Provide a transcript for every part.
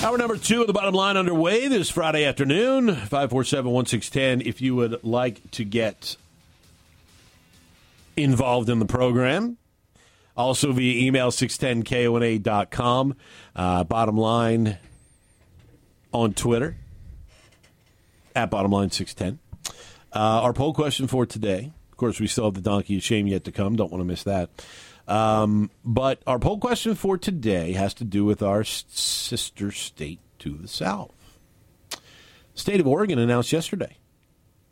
Hour number two of the bottom line underway this Friday afternoon, 547 1610. If you would like to get involved in the program, also via email 610kona.com. Uh, bottom line on Twitter at bottom line 610. Uh, our poll question for today, of course, we still have the donkey of shame yet to come. Don't want to miss that. Um, but our poll question for today has to do with our sister state to the south. State of Oregon announced yesterday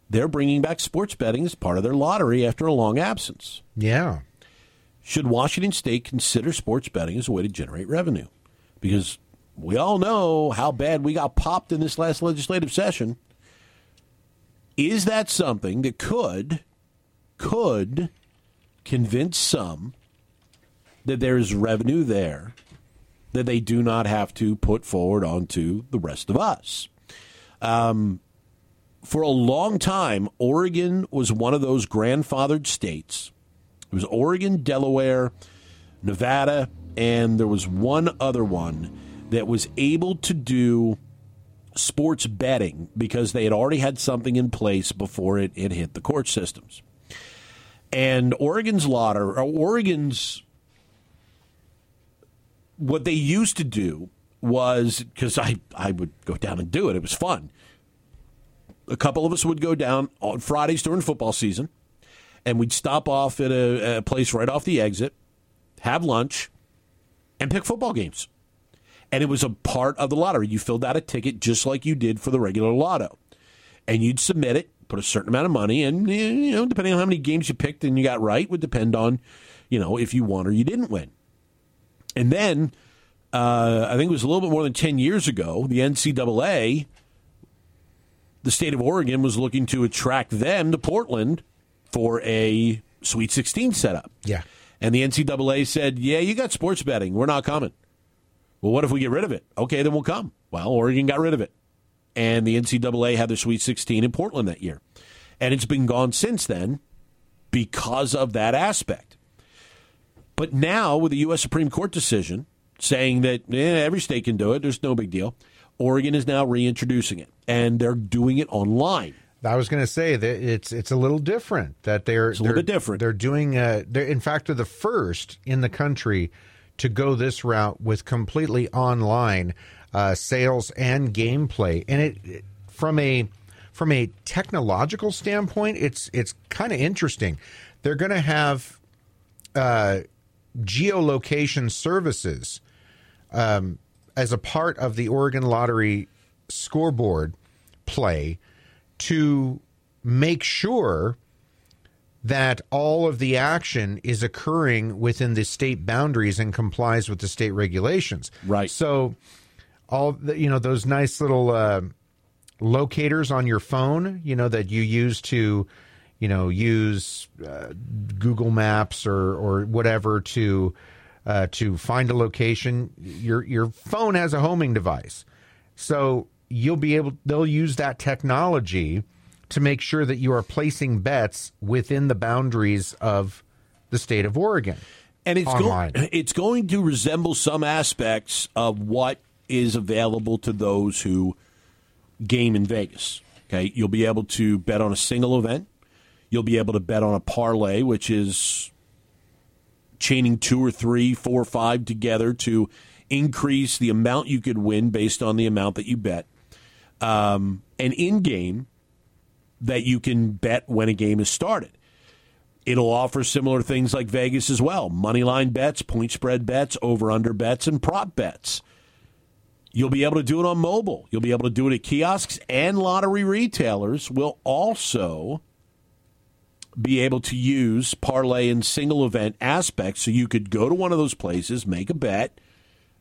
they're bringing back sports betting as part of their lottery after a long absence. Yeah. Should Washington State consider sports betting as a way to generate revenue? Because we all know how bad we got popped in this last legislative session. Is that something that could could convince some that there's revenue there that they do not have to put forward onto the rest of us? Um, for a long time, Oregon was one of those grandfathered states. It was Oregon, Delaware, Nevada, and there was one other one that was able to do sports betting because they had already had something in place before it, it hit the court systems. And Oregon's lottery, or Oregon's, what they used to do was because I, I would go down and do it, it was fun. A couple of us would go down on Fridays during football season, and we'd stop off at a, a place right off the exit, have lunch, and pick football games and it was a part of the lottery. You filled out a ticket just like you did for the regular lotto, and you'd submit it, put a certain amount of money, and you know, depending on how many games you picked and you got right, would depend on, you know, if you won or you didn't win. And then, uh, I think it was a little bit more than ten years ago, the NCAA, the state of Oregon was looking to attract them to Portland for a Sweet 16 setup. Yeah. And the NCAA said, "Yeah, you got sports betting. We're not coming." Well, what if we get rid of it? Okay, then we'll come. Well, Oregon got rid of it. And the NCAA had their Sweet 16 in Portland that year. And it's been gone since then because of that aspect. But now, with the U.S. Supreme Court decision saying that eh, every state can do it, there's no big deal, Oregon is now reintroducing it. And they're doing it online. I was going to say that it's it's a little different. That they're a little they're, bit different. They're doing. Uh, they're, in fact, they're the first in the country to go this route with completely online uh, sales and gameplay. And it, it from a from a technological standpoint, it's it's kind of interesting. They're going to have uh, geolocation services um, as a part of the Oregon Lottery scoreboard play to make sure that all of the action is occurring within the state boundaries and complies with the state regulations. Right. So all the, you know those nice little uh, locators on your phone, you know that you use to you know use uh, Google Maps or or whatever to uh, to find a location. Your your phone has a homing device, so you'll be able. They'll use that technology to make sure that you are placing bets within the boundaries of the state of Oregon. and it's online. going it's going to resemble some aspects of what is available to those who game in Vegas. Okay, you'll be able to bet on a single event. You'll be able to bet on a parlay, which is chaining two or three, four or five together to increase the amount you could win based on the amount that you bet. Um, and in game, that you can bet when a game is started. It'll offer similar things like Vegas as well money line bets, point spread bets, over under bets, and prop bets. You'll be able to do it on mobile. You'll be able to do it at kiosks, and lottery retailers will also be able to use parlay and single event aspects. So you could go to one of those places, make a bet,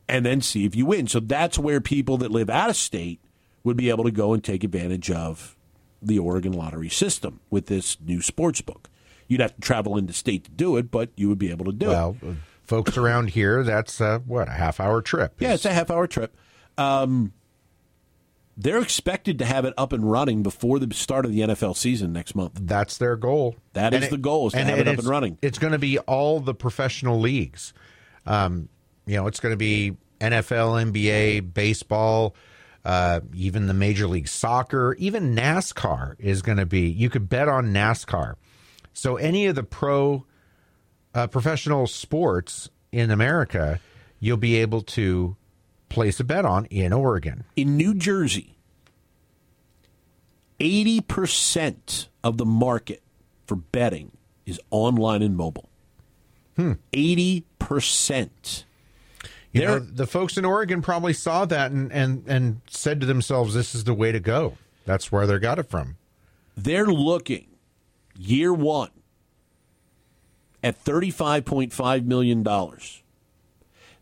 and then see if you win. So that's where people that live out of state would be able to go and take advantage of the Oregon lottery system with this new sports book. You'd have to travel into state to do it, but you would be able to do well, it. folks around here, that's uh, what a half hour trip. Yeah, it's a half hour trip. Um, they're expected to have it up and running before the start of the NFL season next month. That's their goal. That is And the goal, is to have it up and running. It's going to be all the professional leagues. Um, you know, it's going to be NFL, NBA, baseball, uh, even the Major League Soccer, even NASCAR is going to be. You could bet on NASCAR. So any of the pro uh, professional sports in America, you'll be able to place a bet on in Oregon. In New Jersey, 80% of the market for betting is online and mobile. Hmm. 80%. You know, the folks in Oregon probably saw that and, and, and said to themselves, this is the way to go. That's where they got it from. They're looking year one at $35.5 million.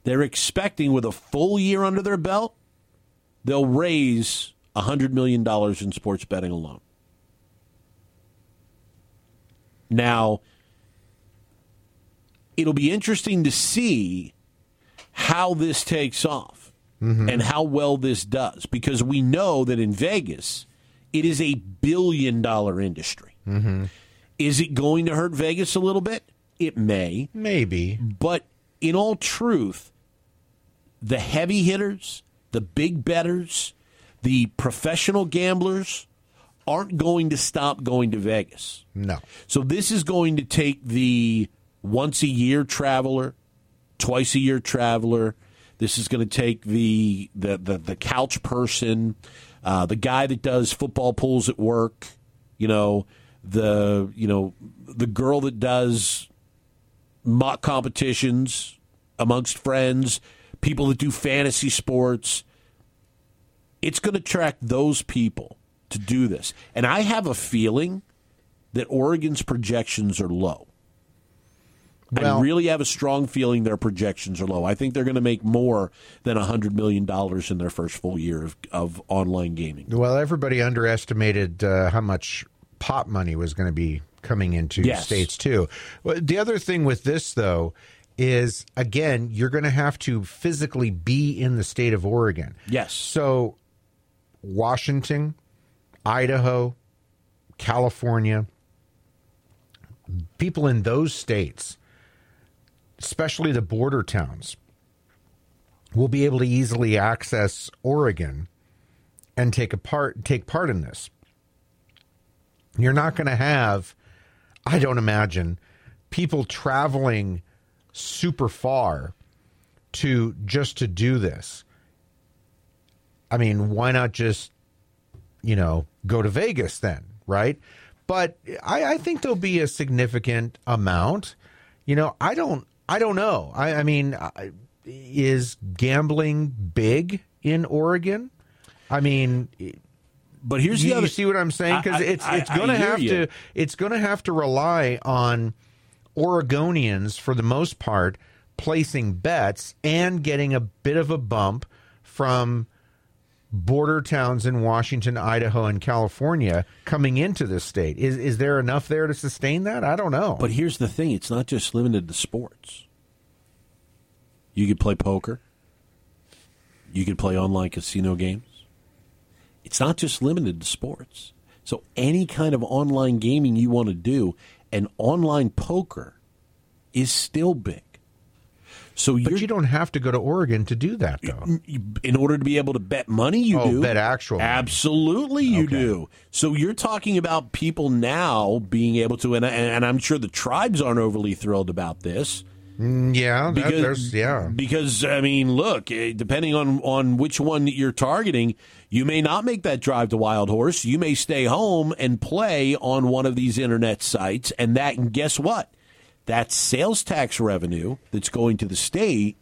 They're expecting, with a full year under their belt, they'll raise $100 million in sports betting alone. Now, it'll be interesting to see how this takes off mm-hmm. and how well this does because we know that in Vegas, it is a billion dollar industry. Mm-hmm. Is it going to hurt Vegas a little bit? It may. Maybe. But in all truth, the heavy hitters, the big betters, the professional gamblers aren't going to stop going to Vegas. No. So this is going to take the once a year traveler, twice a year traveler. This is going to take the the the, the couch person, uh, the guy that does football pools at work. You know the you know the girl that does mock competitions amongst friends, people that do fantasy sports. It's going to attract those people to do this. And I have a feeling that Oregon's projections are low. I really have a strong feeling their projections are low. I think they're going to make more than $100 million in their first full year of, of online gaming. Well, everybody underestimated uh, how much pot money was going to be coming into Yes. states too. The other thing with this though is again, you're going to have to physically be in the state of Oregon. Yes. So Washington, Idaho, California, people in those states, especially the border towns, will be able to easily access Oregon and take a part take part in this. You're not going to have I don't imagine people traveling super far to just to do this. I mean, why not just you know go to Vegas then, right? But I, I think there'll be a significant amount. You know, I don't I don't know. I, I mean, I- is gambling big in Oregon? I mean, But here's you, the other you see what I'm saying? Because it's it's going to have you. to it's going to have to rely on Oregonians for the most part placing bets and getting a bit of a bump from border towns in Washington, Idaho, and California coming into this state. Is is there enough there to sustain that? I don't know. But here's the thing: it's not just limited to sports. You could play poker. You could play online casino games. It's not just limited to sports. So any kind of online gaming you want to do, and online poker is still big. So but you're, don't have to go to Oregon to do that, though. in order to be able to bet money, you Oh, do bet actual money. Absolutely, you Okay. do. So you're talking about people now being able to, and, and I'm sure the tribes aren't overly thrilled about this. Yeah, that, Because, yeah. because I mean, look, eh, depending on on which one you're targeting, you may not make that drive to Wild Horse. You may stay home and play on one of these internet sites, and that and guess what? That sales tax revenue that's going to the state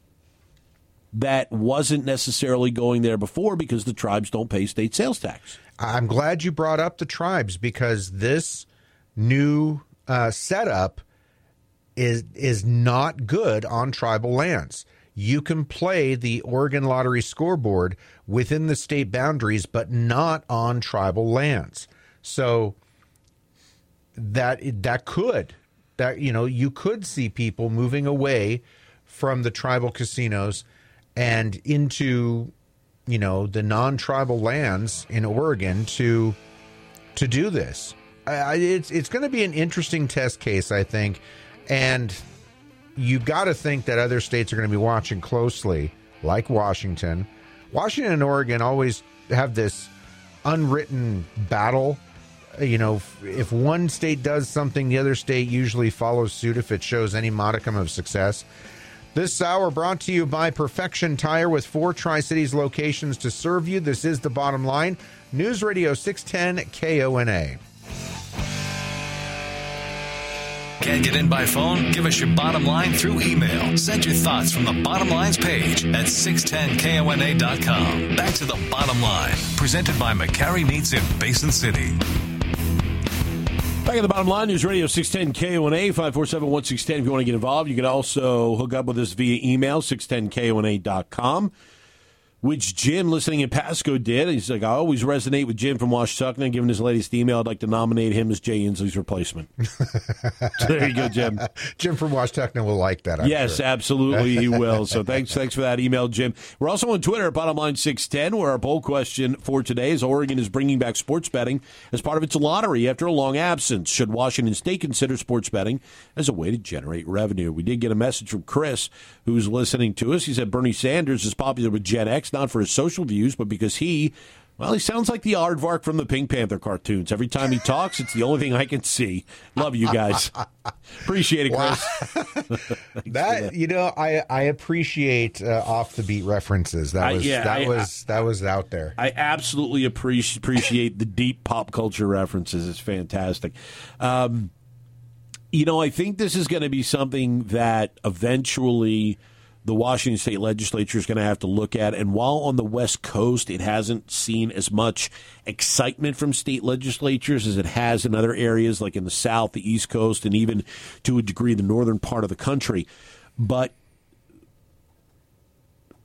that wasn't necessarily going there before because the tribes don't pay state sales tax. I'm glad you brought up the tribes because this new uh, setup is is not good on tribal lands. You can play the Oregon Lottery scoreboard within the state boundaries, but not on tribal lands. So that that could that you know you could see people moving away from the tribal casinos and into you know the non-tribal lands in Oregon to to do this. I, it's it's going to be an interesting test case, I think, and you got to think that other states are going to be watching closely, like Washington. Washington and Oregon always have this unwritten battle. You know, if one state does something, the other state usually follows suit if it shows any modicum of success. This hour brought to you by Perfection Tire with four Tri Cities locations to serve you. This is the bottom line. News Radio 610 KONA. Can't get in by phone? Give us your bottom line through email. Send your thoughts from the bottom lines page at 610kona.com. Back to the bottom line, presented by McCarry Meats in Basin City. Back at the bottom line, News Radio 610 KONA 547 1610. If you want to get involved, you can also hook up with us via email 610kona.com which Jim, listening in Pasco, did. He's like, I always resonate with Jim from Washtenaw. Given his latest email, I'd like to nominate him as Jay Inslee's replacement. so there you go, Jim. Jim from Washtenaw will like that. I'm yes, sure. absolutely, he will. So thanks, thanks for that email, Jim. We're also on Twitter at Bottom Line Six Ten, where our poll question for today is: Oregon is bringing back sports betting as part of its lottery after a long absence. Should Washington State consider sports betting as a way to generate revenue? We did get a message from Chris, who's listening to us. He said Bernie Sanders is popular with Gen X not for his social views, but because he, well, he sounds like the aardvark from the Pink Panther cartoons. Every time he talks, it's the only thing I can see. Love you guys. appreciate it, Chris. that, that, you know, I I appreciate uh, off the beat references. That was yeah, that I, was that was out there. I absolutely appreciate appreciate the deep pop culture references. It's fantastic. Um, you know, I think this is going to be something that eventually the Washington state legislature is going to have to look at. And while on the West Coast, it hasn't seen as much excitement from state legislatures as it has in other areas, like in the South, the East Coast, and even to a degree the northern part of the country. But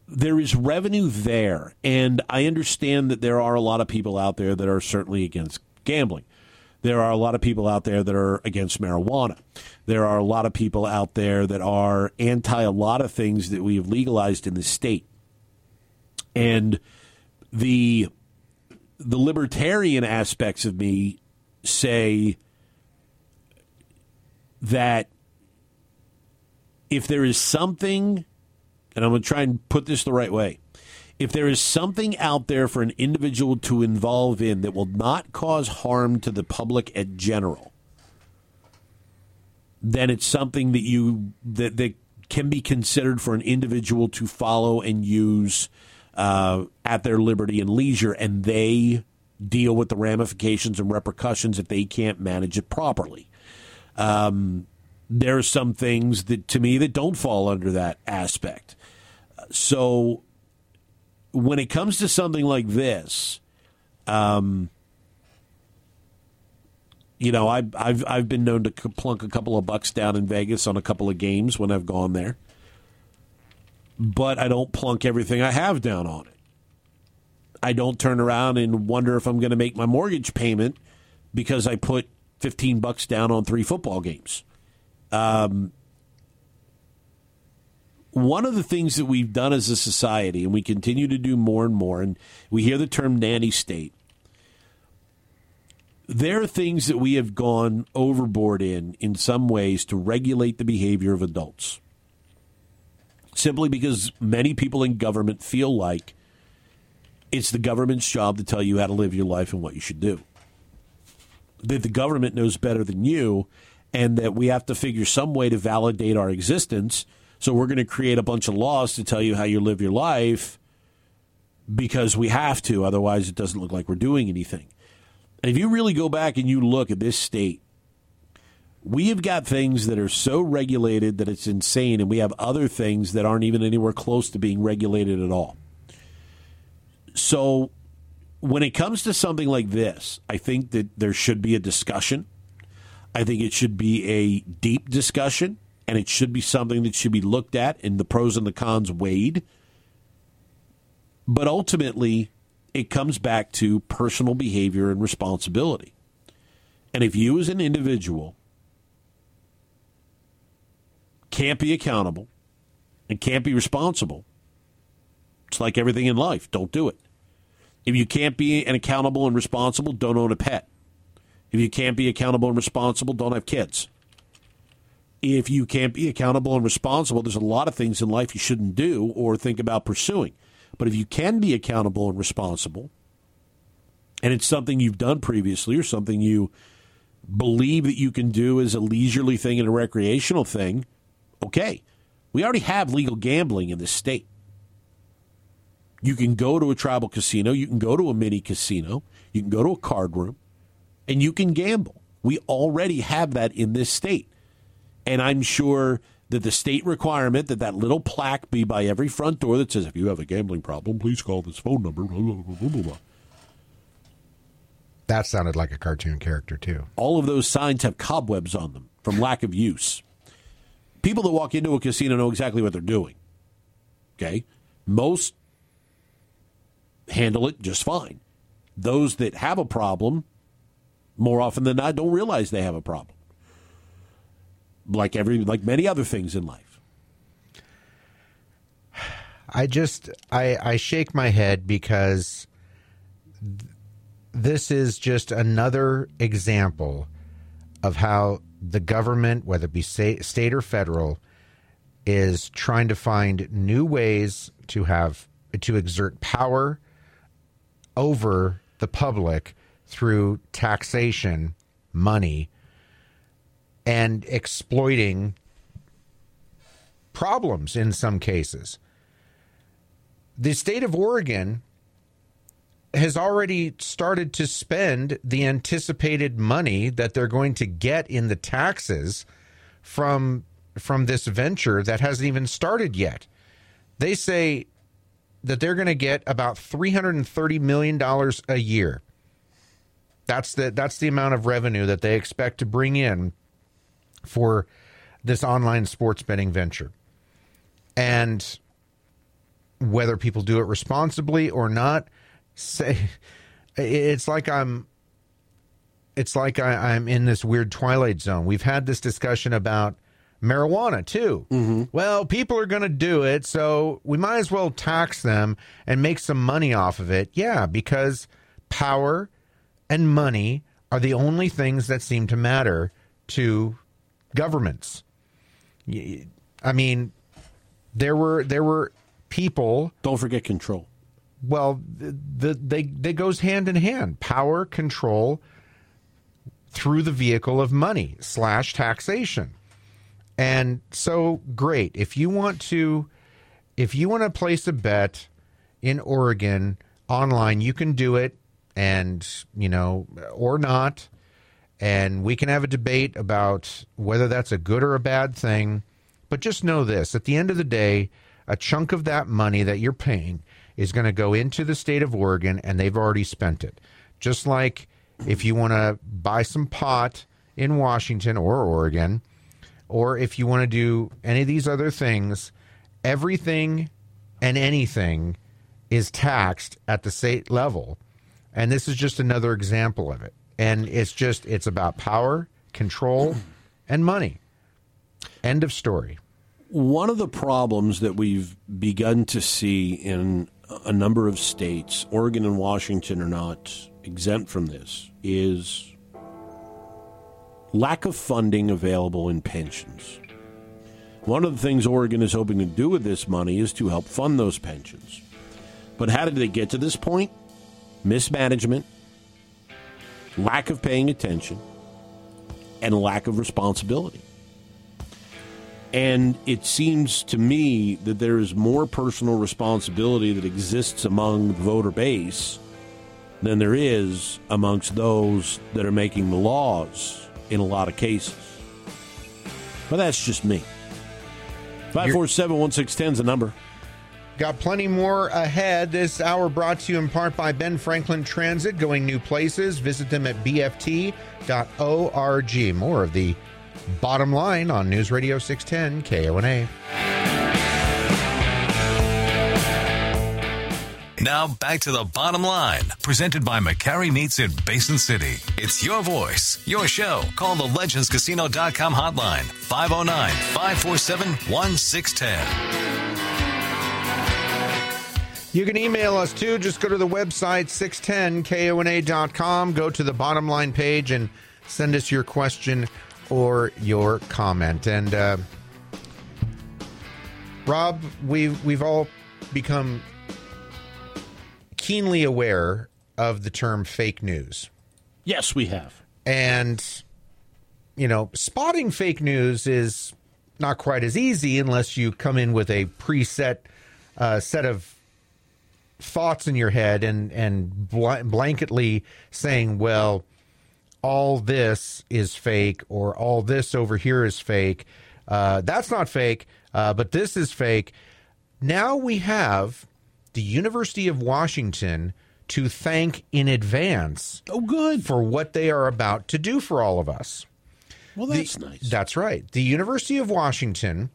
there is revenue there. And I understand that there are a lot of people out there that are certainly against gambling. There are a lot of people out there that are against marijuana. There are a lot of people out there that are anti a lot of things that we have legalized in the state. And the the libertarian aspects of me say that if there is something, and I'm going to try and put this the right way, if there is something out there for an individual to involve in that will not cause harm to the public at general, then it's something that you that, that can be considered for an individual to follow and use uh, at their liberty and leisure, and they deal with the ramifications and repercussions if they can't manage it properly. Um, there are some things that, to me, that don't fall under that aspect. So when it comes to something like this, um, you know, I've, I've I've been known to plunk a couple of bucks down in Vegas on a couple of games when I've gone there, but I don't plunk everything I have down on it. I don't turn around and wonder if I'm going to make my mortgage payment because I put 15 bucks down on three football games. Um, one of the things that we've done as a society, and we continue to do more and more, and we hear the term nanny state. There are things that we have gone overboard in, in some ways, to regulate the behavior of adults. Simply because many people in government feel like it's the government's job to tell you how to live your life and what you should do. That the government knows better than you, and that we have to figure some way to validate our existence so we're going to create a bunch of laws to tell you how you live your life because we have to. Otherwise, it doesn't look like we're doing anything. And if you really go back and you look at this state, we have got things that are so regulated that it's insane, and we have other things that aren't even anywhere close to being regulated at all. So, when it comes to something like this, I think that there should be a discussion. I think it should be a deep discussion and it should be something that should be looked at and the pros and the cons weighed. But ultimately, it comes back to personal behavior and responsibility. And if you as an individual can't be accountable and can't be responsible, it's like everything in life. Don't do it. If you can't be an accountable and responsible, don't own a pet. If you can't be accountable and responsible, don't have kids. If you can't be accountable and responsible, there's a lot of things in life you shouldn't do or think about pursuing. But if you can be accountable and responsible, and it's something you've done previously or something you believe that you can do as a leisurely thing and a recreational thing, okay. We already have legal gambling in this state. You can go to a tribal casino, you can go to a mini casino, you can go to a card room, and you can gamble. We already have that in this state. And I'm sure that the state requirement that that little plaque be by every front door that says, if you have a gambling problem, please call this phone number. Blah, blah, blah, That sounded like a cartoon character, too. All of those signs have cobwebs on them from lack of use. People that walk into a casino know exactly what they're doing. Okay? Most handle it just fine. Those that have a problem, more often than not, don't realize they have a problem like every like many other things in life. I just I I shake my head because th- this is just another example of how the government, whether it be state or federal, is trying to find new ways to have to exert power over the public through taxation, money, and exploiting problems in some cases. The state of Oregon has already started to spend the anticipated money that they're going to get in the taxes from from this venture that hasn't even started yet. They say that they're going to get about 330 million dollars a year. That's the that's the amount of revenue that they expect to bring in for this online sports betting venture. And whether people do it responsibly or not, say it's like I'm it's like I, am in this weird twilight zone. We've had this discussion about marijuana too. Mm-hmm. Well, people are going to do it, so we might as well tax them and make some money off of it. Yeah, because power and money are the only things that seem to matter to governments. I mean, there were there were people. Don't forget control. Well, the, the they they goes hand in hand. Power control through the vehicle of money slash taxation. And so great. If you want to if you want to place a bet in Oregon online, you can do it and, you know, or not and we can have a debate about whether that's a good or a bad thing. But just know this at the end of the day, a chunk of that money that you're paying is going to go into the state of Oregon, and they've already spent it. Just like if you want to buy some pot in Washington or Oregon, or if you want to do any of these other things, everything and anything is taxed at the state level. And this is just another example of it and it's just it's about power, control, and money. End of story. One of the problems that we've begun to see in a number of states, Oregon and Washington are not exempt from this, is lack of funding available in pensions. One of the things Oregon is hoping to do with this money is to help fund those pensions. But how did they get to this point? Mismanagement, lack of paying attention, and lack of responsibility. And it seems to me that there is more personal responsibility that exists among the voter base than there is amongst those that are making the laws in a lot of cases. But that's just me. 547 1610 is the number. Got plenty more ahead. This hour brought to you in part by Ben Franklin Transit, going new places. Visit them at bft.org. More of the bottom line on News Radio 610 KONA. Now back to the bottom line, presented by McCarry Meats in Basin City. It's your voice, your show. Call the legendscasino.com hotline 509 547 1610. You can email us too. Just go to the website 610kona.com, go to the bottom line page, and send us your question or your comment. And uh, Rob, we've we've all become keenly aware of the term fake news. Yes, we have. And, you know, spotting fake news is not quite as easy unless you come in with a preset uh, set of thoughts in your head and, and bl- blanketly saying, well, all this is fake or all this over here is fake. Uh, that's not fake, uh, but this is fake. Now we have the University of Washington to thank in advance. Oh, good. For what they are about to do for all of us. Well, that's the, nice. That's right. The University of Washington,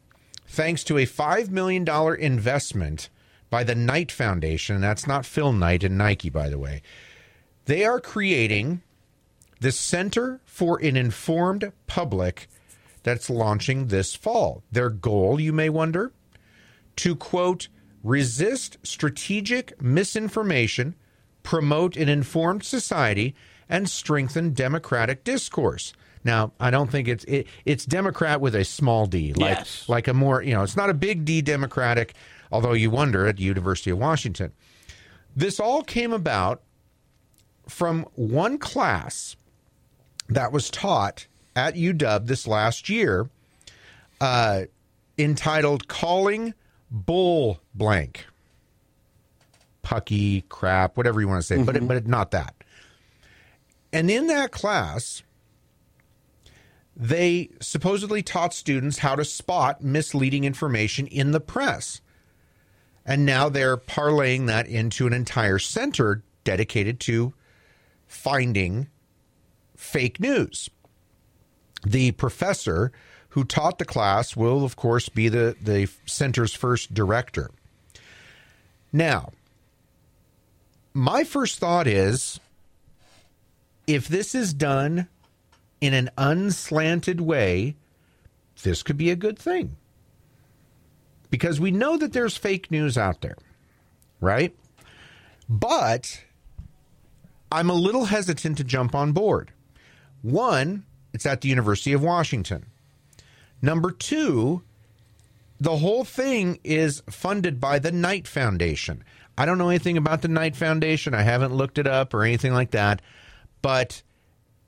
thanks to a $5 million investment by the Knight Foundation, that's not Phil Knight and Nike, by the way, they are creating the Center for an Informed Public that's launching this fall. Their goal, you may wonder, to quote, resist strategic misinformation, promote an informed society, and strengthen democratic discourse. Now, I don't think it's it, it's Democrat with a small d, like Yes. like a more you know, it's not a big D Democratic, although you wonder at the University of Washington. This all came about from one class that was taught at UW this last year, uh, entitled "Calling Bull Blank." Pucky crap, whatever you want to say, but it, but it, not that. And in that class, they supposedly taught students how to spot misleading information in the press. And now they're parlaying that into an entire center dedicated to finding fake news. The professor who taught the class will, of course, be the, the center's first director. Now, my first thought is if this is done in an unslanted way, this could be a good thing. Because we know that there's fake news out there, right? But I'm a little hesitant to jump on board. One, it's at the University of Washington. Number two, the whole thing is funded by the Knight Foundation. I don't know anything about the Knight Foundation. I haven't looked it up or anything like that. But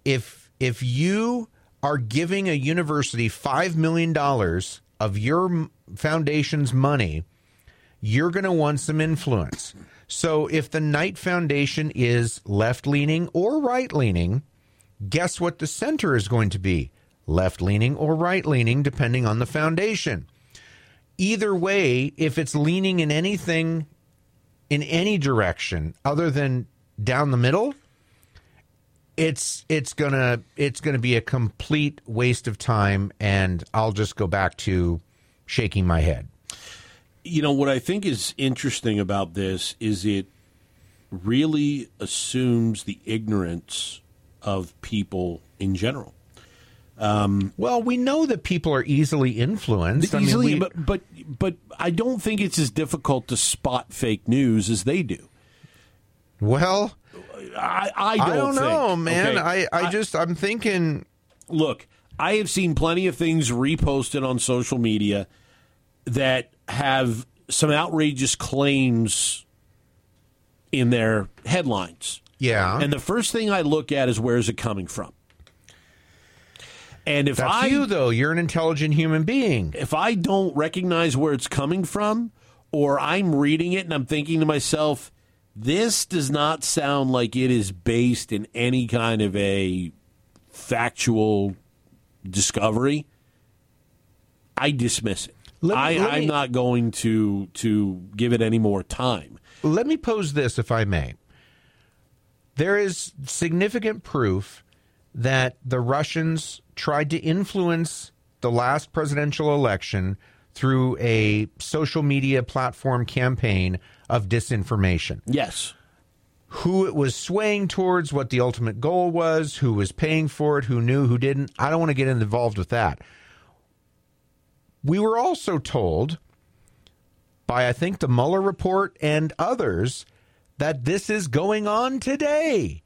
if if you are giving a university five million dollars of your foundation's money, you're going to want some influence. So if the Knight Foundation is left leaning or right leaning, guess what the center is going to be? Left leaning or right leaning, depending on the foundation. Either way, if it's leaning in anything in any direction other than down the middle, it's it's gonna it's gonna be a complete waste of time and I'll just go back to shaking my head. You know, what I think is interesting about this is it really assumes the ignorance of people in general. Um, well, we know that people are easily influenced. I mean, Easily, we- but but but I don't think it's as difficult to spot fake news as they do. well, I I don't, I don't know, man. okay? I, I just I'm thinking look, I have seen plenty of things reposted on social media that have some outrageous claims in their headlines. yeah. And the first thing I look at is where is it coming from? And if That's I you though. You're an intelligent human being. if I don't recognize where it's coming from, or I'm reading it and I'm thinking to myself, this does not sound like it is based in any kind of a factual discovery, I dismiss it. Me- I, I'm not going to to give it any more time. Let me pose this, if I may. There is significant proof that the Russians tried to influence the last presidential election through a social media platform campaign of disinformation. Yes. Who it was swaying towards, what the ultimate goal was, who was paying for it, who knew, who didn't. I don't want to get involved with that. We were also told by, I think, the Mueller report and others that this is going on today.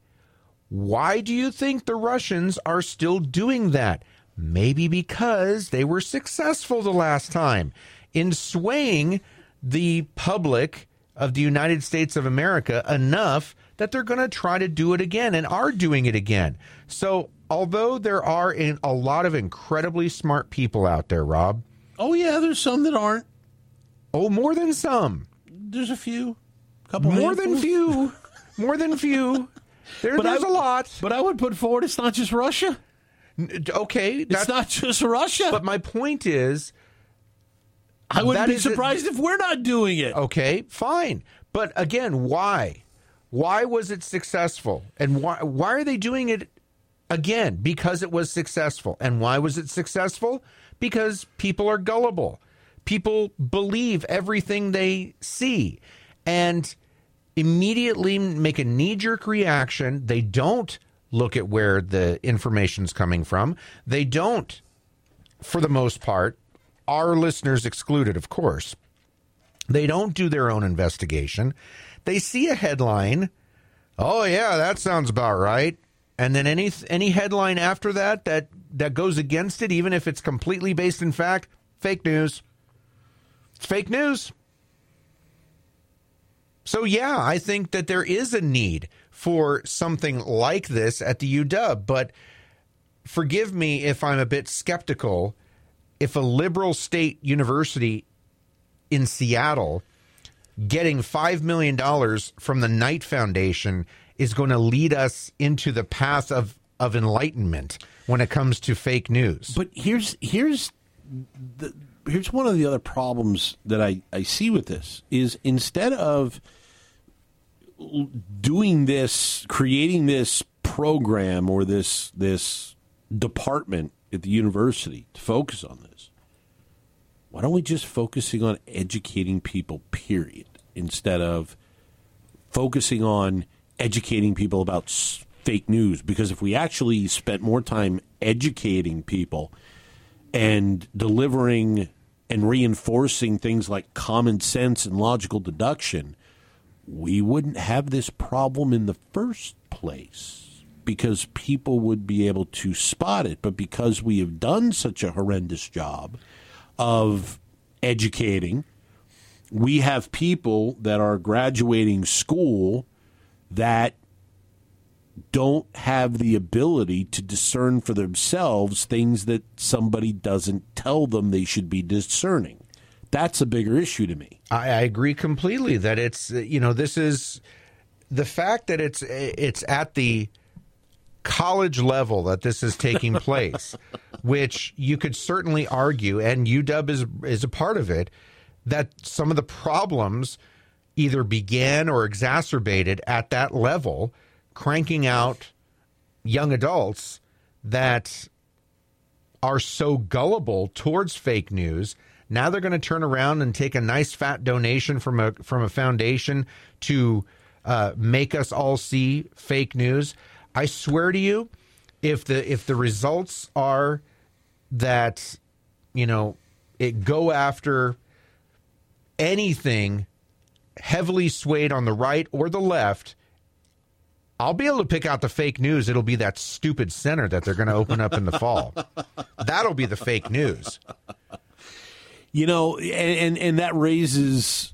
Why do you think the Russians are still doing that? Maybe because they were successful the last time in swaying the public of the United States of America enough that they're going to try to do it again and are doing it again. So, although there are in a lot of incredibly smart people out there, Rob. Oh yeah, there's some that aren't. Oh, more than some. There's a few. Couple more handfuls. than few. More than few. There, there's I- a lot. But I would put forward it's not just Russia. Okay, It's not just Russia. But my point is, I wouldn't that be surprised if we're not doing it. okay, fine. But again, why? Why was it successful? And why why are they doing it again? Because it was successful. And why was it successful? Because people are gullible. People believe everything they see and immediately make a knee jerk reaction. They don't look at where the information's coming from. They don't, for the most part, our listeners excluded, of course. They don't do their own investigation. They see a headline. Oh yeah, that sounds about right. And then any any headline after that that that goes against it, even if it's completely based in fact, fake news. It's fake news. So yeah, I think that there is a need for something like this at the UW, but forgive me if I'm a bit skeptical. If a liberal state university in Seattle getting $5 million from the Knight Foundation is going to lead us into the path of, of enlightenment when it comes to fake news. But here's here's the here's one of the other problems that I, I see with this is instead of doing this, creating this program or this this department at the university to focus on this, why don't we just focusing on educating people? Period, instead of focusing on educating people about fake news. Because if we actually spent more time educating people and delivering and reinforcing things like common sense and logical deduction, we wouldn't have this problem in the first place because people would be able to spot it. But because we have done such a horrendous job of educating, we have people that are graduating school that don't have the ability to discern for themselves things that somebody doesn't tell them they should be discerning. That's a bigger issue to me. I, I agree completely that it's you know this is the fact that it's it's at the college level that this is taking place, which you could certainly argue, and UW is is a part of it, that some of the problems either began or exacerbated at that level, cranking out young adults that are so gullible towards fake news. Now they're going to turn around and take a nice fat donation from a from a foundation to uh, make us all see fake news. I swear to you, if the if the results are that you know it go after anything heavily swayed on the right or the left, I'll be able to pick out the fake news. It'll be that stupid center that they're going to open up in the fall. That'll be the fake news. You know, and and, and that raises,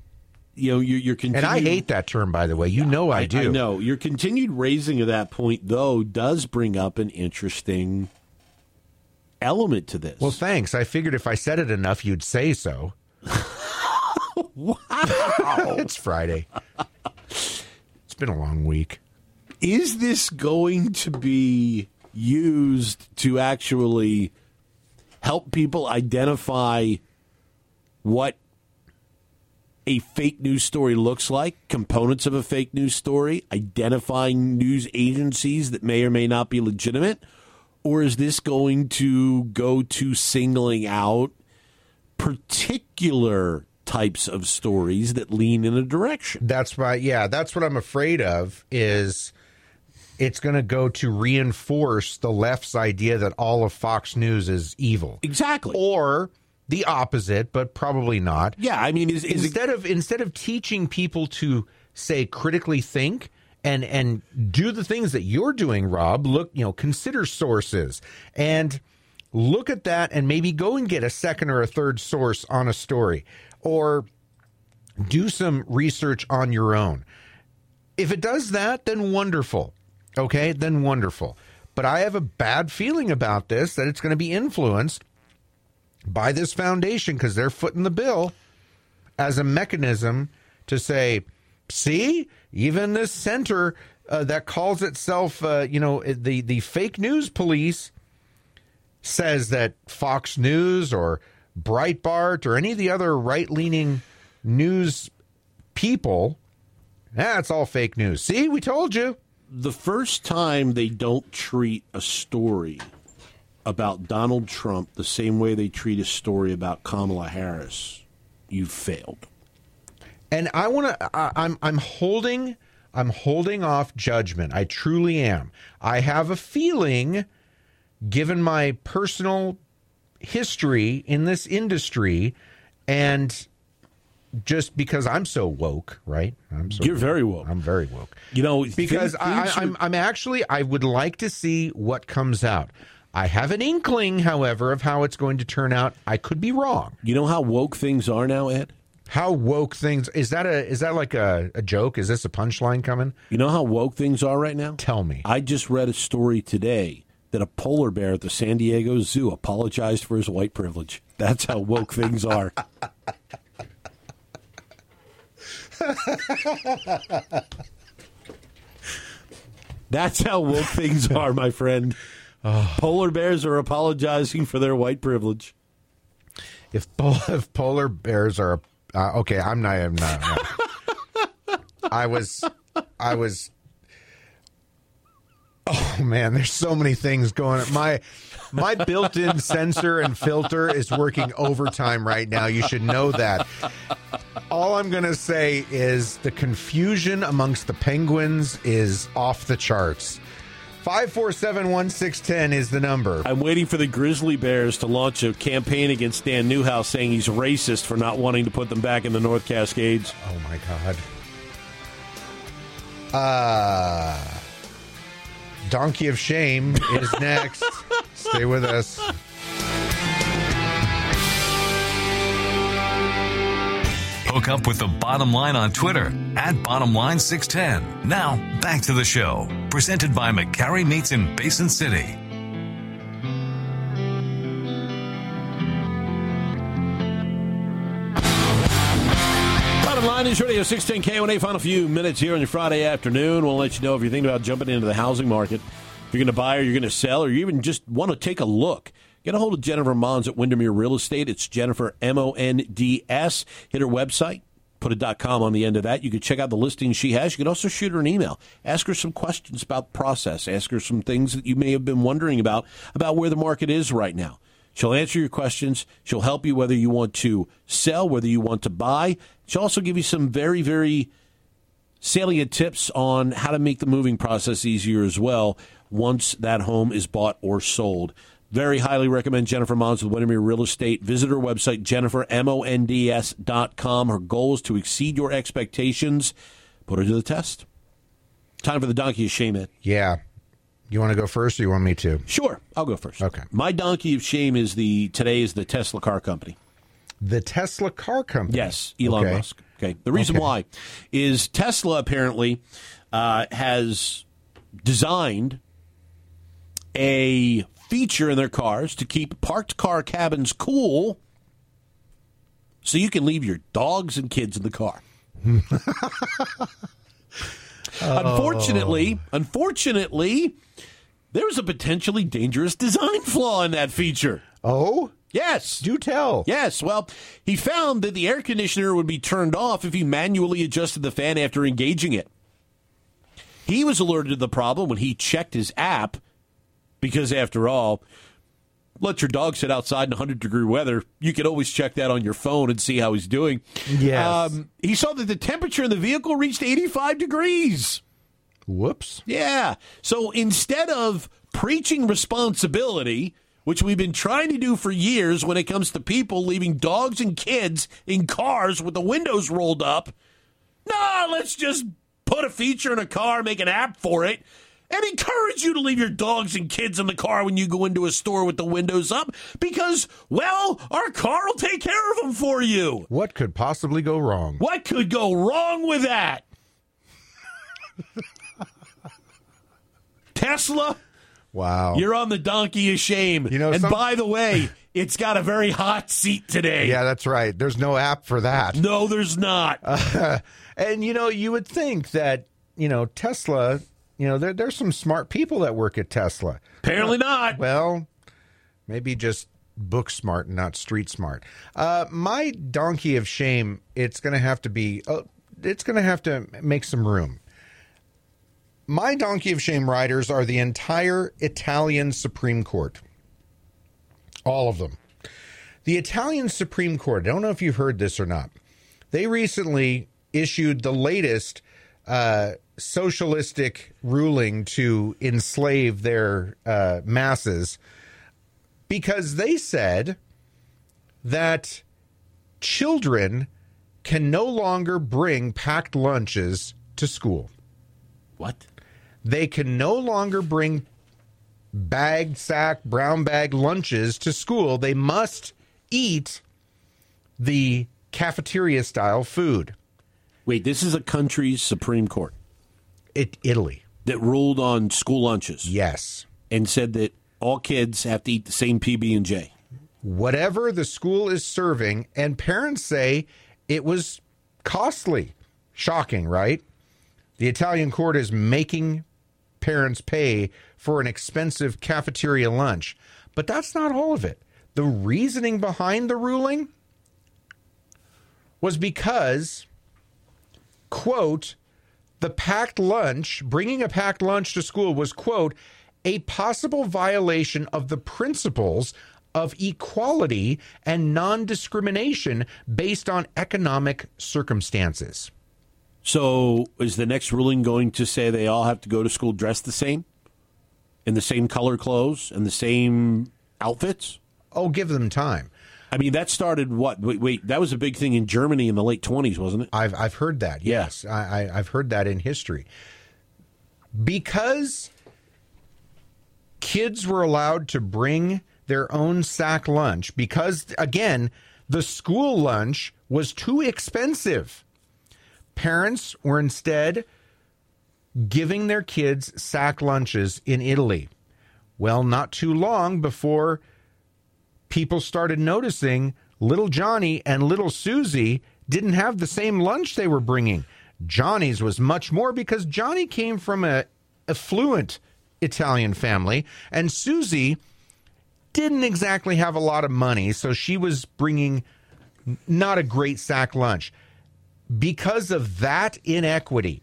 you know, your your continued, And I hate that term, by the way. You know I, do. I know your continued raising of that point, though, does bring up an interesting element to this. Well, thanks. I figured if I said it enough, you'd say so. wow. It's Friday. It's been a long week. is this going to be used to actually help people identify what a fake news story looks like, components of a fake news story, identifying news agencies that may or may not be legitimate? Or is this going to go to singling out particular types of stories that lean in a direction. That's why, yeah, that's what I'm afraid of is it's going to go to reinforce the left's idea that all of Fox News is evil. Exactly. Or the opposite, but probably not. Yeah, I mean, is, is instead of instead of teaching people to say critically think and and do the things that you're doing, Rob, look, you know, consider sources and look at that and maybe go and get a second or a third source on a story or do some research on your own. If it does that, then wonderful. Okay, then wonderful. But I have a bad feeling about this that it's going to be influenced by this foundation because they're footing the bill as a mechanism to say, see, even this center uh, that calls itself, uh, you know, the the fake news police says that Fox News or Breitbart or any of the other right leaning news people, that's all fake news. See, we told you. The first time they don't treat a story about Donald Trump the same way they treat a story about Kamala Harris, you've failed. And I want to. I'm I'm holding. I'm holding off judgment. I truly am. I have a feeling, given my personal history in this industry, and just because I'm so woke, right? I'm so You're very woke. I'm very woke. You know, because things- I, I'm, I'm actually I would like to see what comes out. I have an inkling, however, of how it's going to turn out. I could be wrong. You know how woke things are now, Ed? How woke things is that a is that like a, a joke? Is this a punchline coming? You know how woke things are right now? Tell me. I just read a story today that a polar bear at the San Diego Zoo apologized for his white privilege. That's how woke things are. That's how woke things are, my friend. Polar bears are apologizing for their white privilege. If pol- if polar bears are uh, okay, I'm not. I'm not. no. I was. I was. Oh man, there's so many things going. on. My my built-in censor and filter is working overtime right now. You should know that. All I'm going to say is the confusion amongst the penguins is off the charts. Five four seven one six ten is the number. I'm waiting for the Grizzly Bears to launch a campaign against Dan Newhouse saying he's racist for not wanting to put them back in the North Cascades. Oh my god. Uh Donkey of Shame is next. Stay with us. Hook up with the bottom line on Twitter at bottomline610. Now, back to the show. Presented by McCarry Meats in Basin City. Bottom line is Radio 610 KONA. Final few minutes here on your Friday afternoon. We'll let you know if you're thinking about jumping into the housing market. If you're going to buy or you're going to sell or you even just want to take a look. Get a hold of Jennifer Monds at Windermere Real Estate. It's Jennifer, M O N D S. Hit her website. Put a .com on the end of that. You can check out the listings she has. You can also shoot her an email. Ask her some questions about the process. Ask her some things that you may have been wondering about, about where the market is right now. She'll answer your questions. She'll help you whether you want to sell, whether you want to buy. She'll also give you some very, very salient tips on how to make the moving process easier as well once that home is bought or sold. Very highly recommend Jennifer Monds with Windermere Real Estate. Visit her website, jennifermonds.com. Her goal is to exceed your expectations. Put her to the test. Time for the donkey of shame, Ed. Yeah. You want to go first or you want me to? Sure, I'll go first. Okay. My donkey of shame is the today is the Tesla car company. The Tesla car company. Yes, Elon Okay. Musk. Okay. The reason Okay. why is Tesla apparently uh, has designed a feature in their cars to keep parked car cabins cool so you can leave your dogs and kids in the car. Unfortunately, unfortunately, there's a potentially dangerous design flaw in that feature. Oh, Yes. do tell. Yes, well, he found that the air conditioner would be turned off if he manually adjusted the fan after engaging it. He was alerted to the problem when he checked his app because, after all, let your dog sit outside in 100 degree weather, you can always check that on your phone and see how he's doing. Yes. Um, he saw that the temperature in the vehicle reached 85 degrees. Whoops. Yeah. So instead of preaching responsibility, which we've been trying to do for years when it comes to people leaving dogs and kids in cars with the windows rolled up, no, let's just put a feature in a car, make an app for it, and encourage you to leave your dogs and kids in the car when you go into a store with the windows up because, well, our car will take care of them for you. What could possibly go wrong? What could go wrong with that? Tesla, Wow. you're on the donkey of shame. You know, and some- by the way, it's got a very hot seat today. yeah, that's right. There's no app for that. No, there's not. And you know, you would think that you know Tesla. You know, there, there's some smart people that work at Tesla. Apparently not. Well, maybe just book smart and not street smart. Uh, my donkey of shame. It's going to have to be. Uh, it's going to have to make some room. My donkey of shame riders are the entire Italian Supreme Court. All of them. The Italian Supreme Court, I don't know if you've heard this or not. They recently issued the latest uh, socialistic ruling to enslave their uh, masses because they said that children can no longer bring packed lunches to school. What? They can no longer bring bag, sack, brown bag lunches to school. They must eat the cafeteria style food. Wait, this is a country's Supreme Court It, Italy. that ruled on school lunches Yes. and said that all kids have to eat the same PB and J. Whatever the school is serving, and parents say it was costly. Shocking, right? The Italian court is making parents pay for an expensive cafeteria lunch. But that's not all of it. The reasoning behind the ruling was because, quote, the packed lunch, bringing a packed lunch to school was, quote, a possible violation of the principles of equality and non discrimination based on economic circumstances. So is the next ruling going to say they all have to go to school dressed the same? In the same color clothes and the same outfits? Oh, give them time. I mean, that started what? Wait, wait, that was a big thing in Germany in the late 20s, wasn't it? I've I've heard that. Yeah. Yes, I, I, I've heard that in history. Because kids were allowed to bring their own sack lunch, because again, the school lunch was too expensive. Parents were instead giving their kids sack lunches in Italy. Well, not too long before people started noticing little Johnny and little Susie didn't have the same lunch they were bringing. Johnny's was much more because Johnny came from a affluent Italian family, and Susie didn't exactly have a lot of money, so she was bringing not a great sack lunch. Because of that inequity,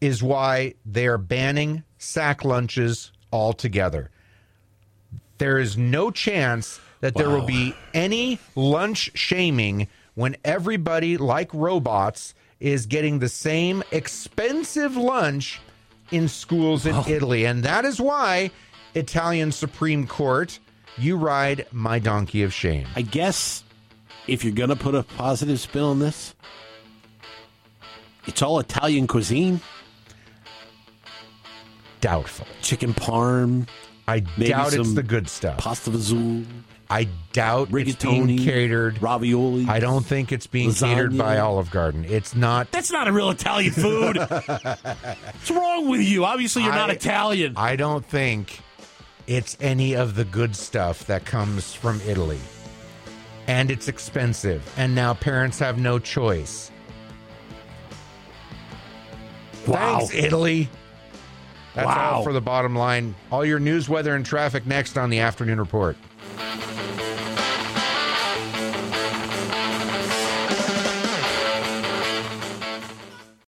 is why they are banning sack lunches altogether. There is no chance that there will be any lunch shaming when everybody, like robots, is getting the same expensive lunch in schools in Italy. And that is why, Italian Supreme Court, you ride my donkey of shame. I guess if you're going to put a positive spin on this, it's all Italian cuisine. Doubtful. Chicken parm, I Maybe doubt it's some the good stuff. pasta fazool, I doubt it's being rigatoni, catered. ravioli. I don't think it's being catered Lasagna. by Olive Garden. It's not. That's not a real Italian food. What's wrong with you? Obviously, you're not I- Italian. I don't think it's any of the good stuff that comes from Italy. And it's expensive. And now parents have no choice. Wow. Thanks, Italy. That's Wow. all for the bottom line. All your news, weather, and traffic next on the afternoon report.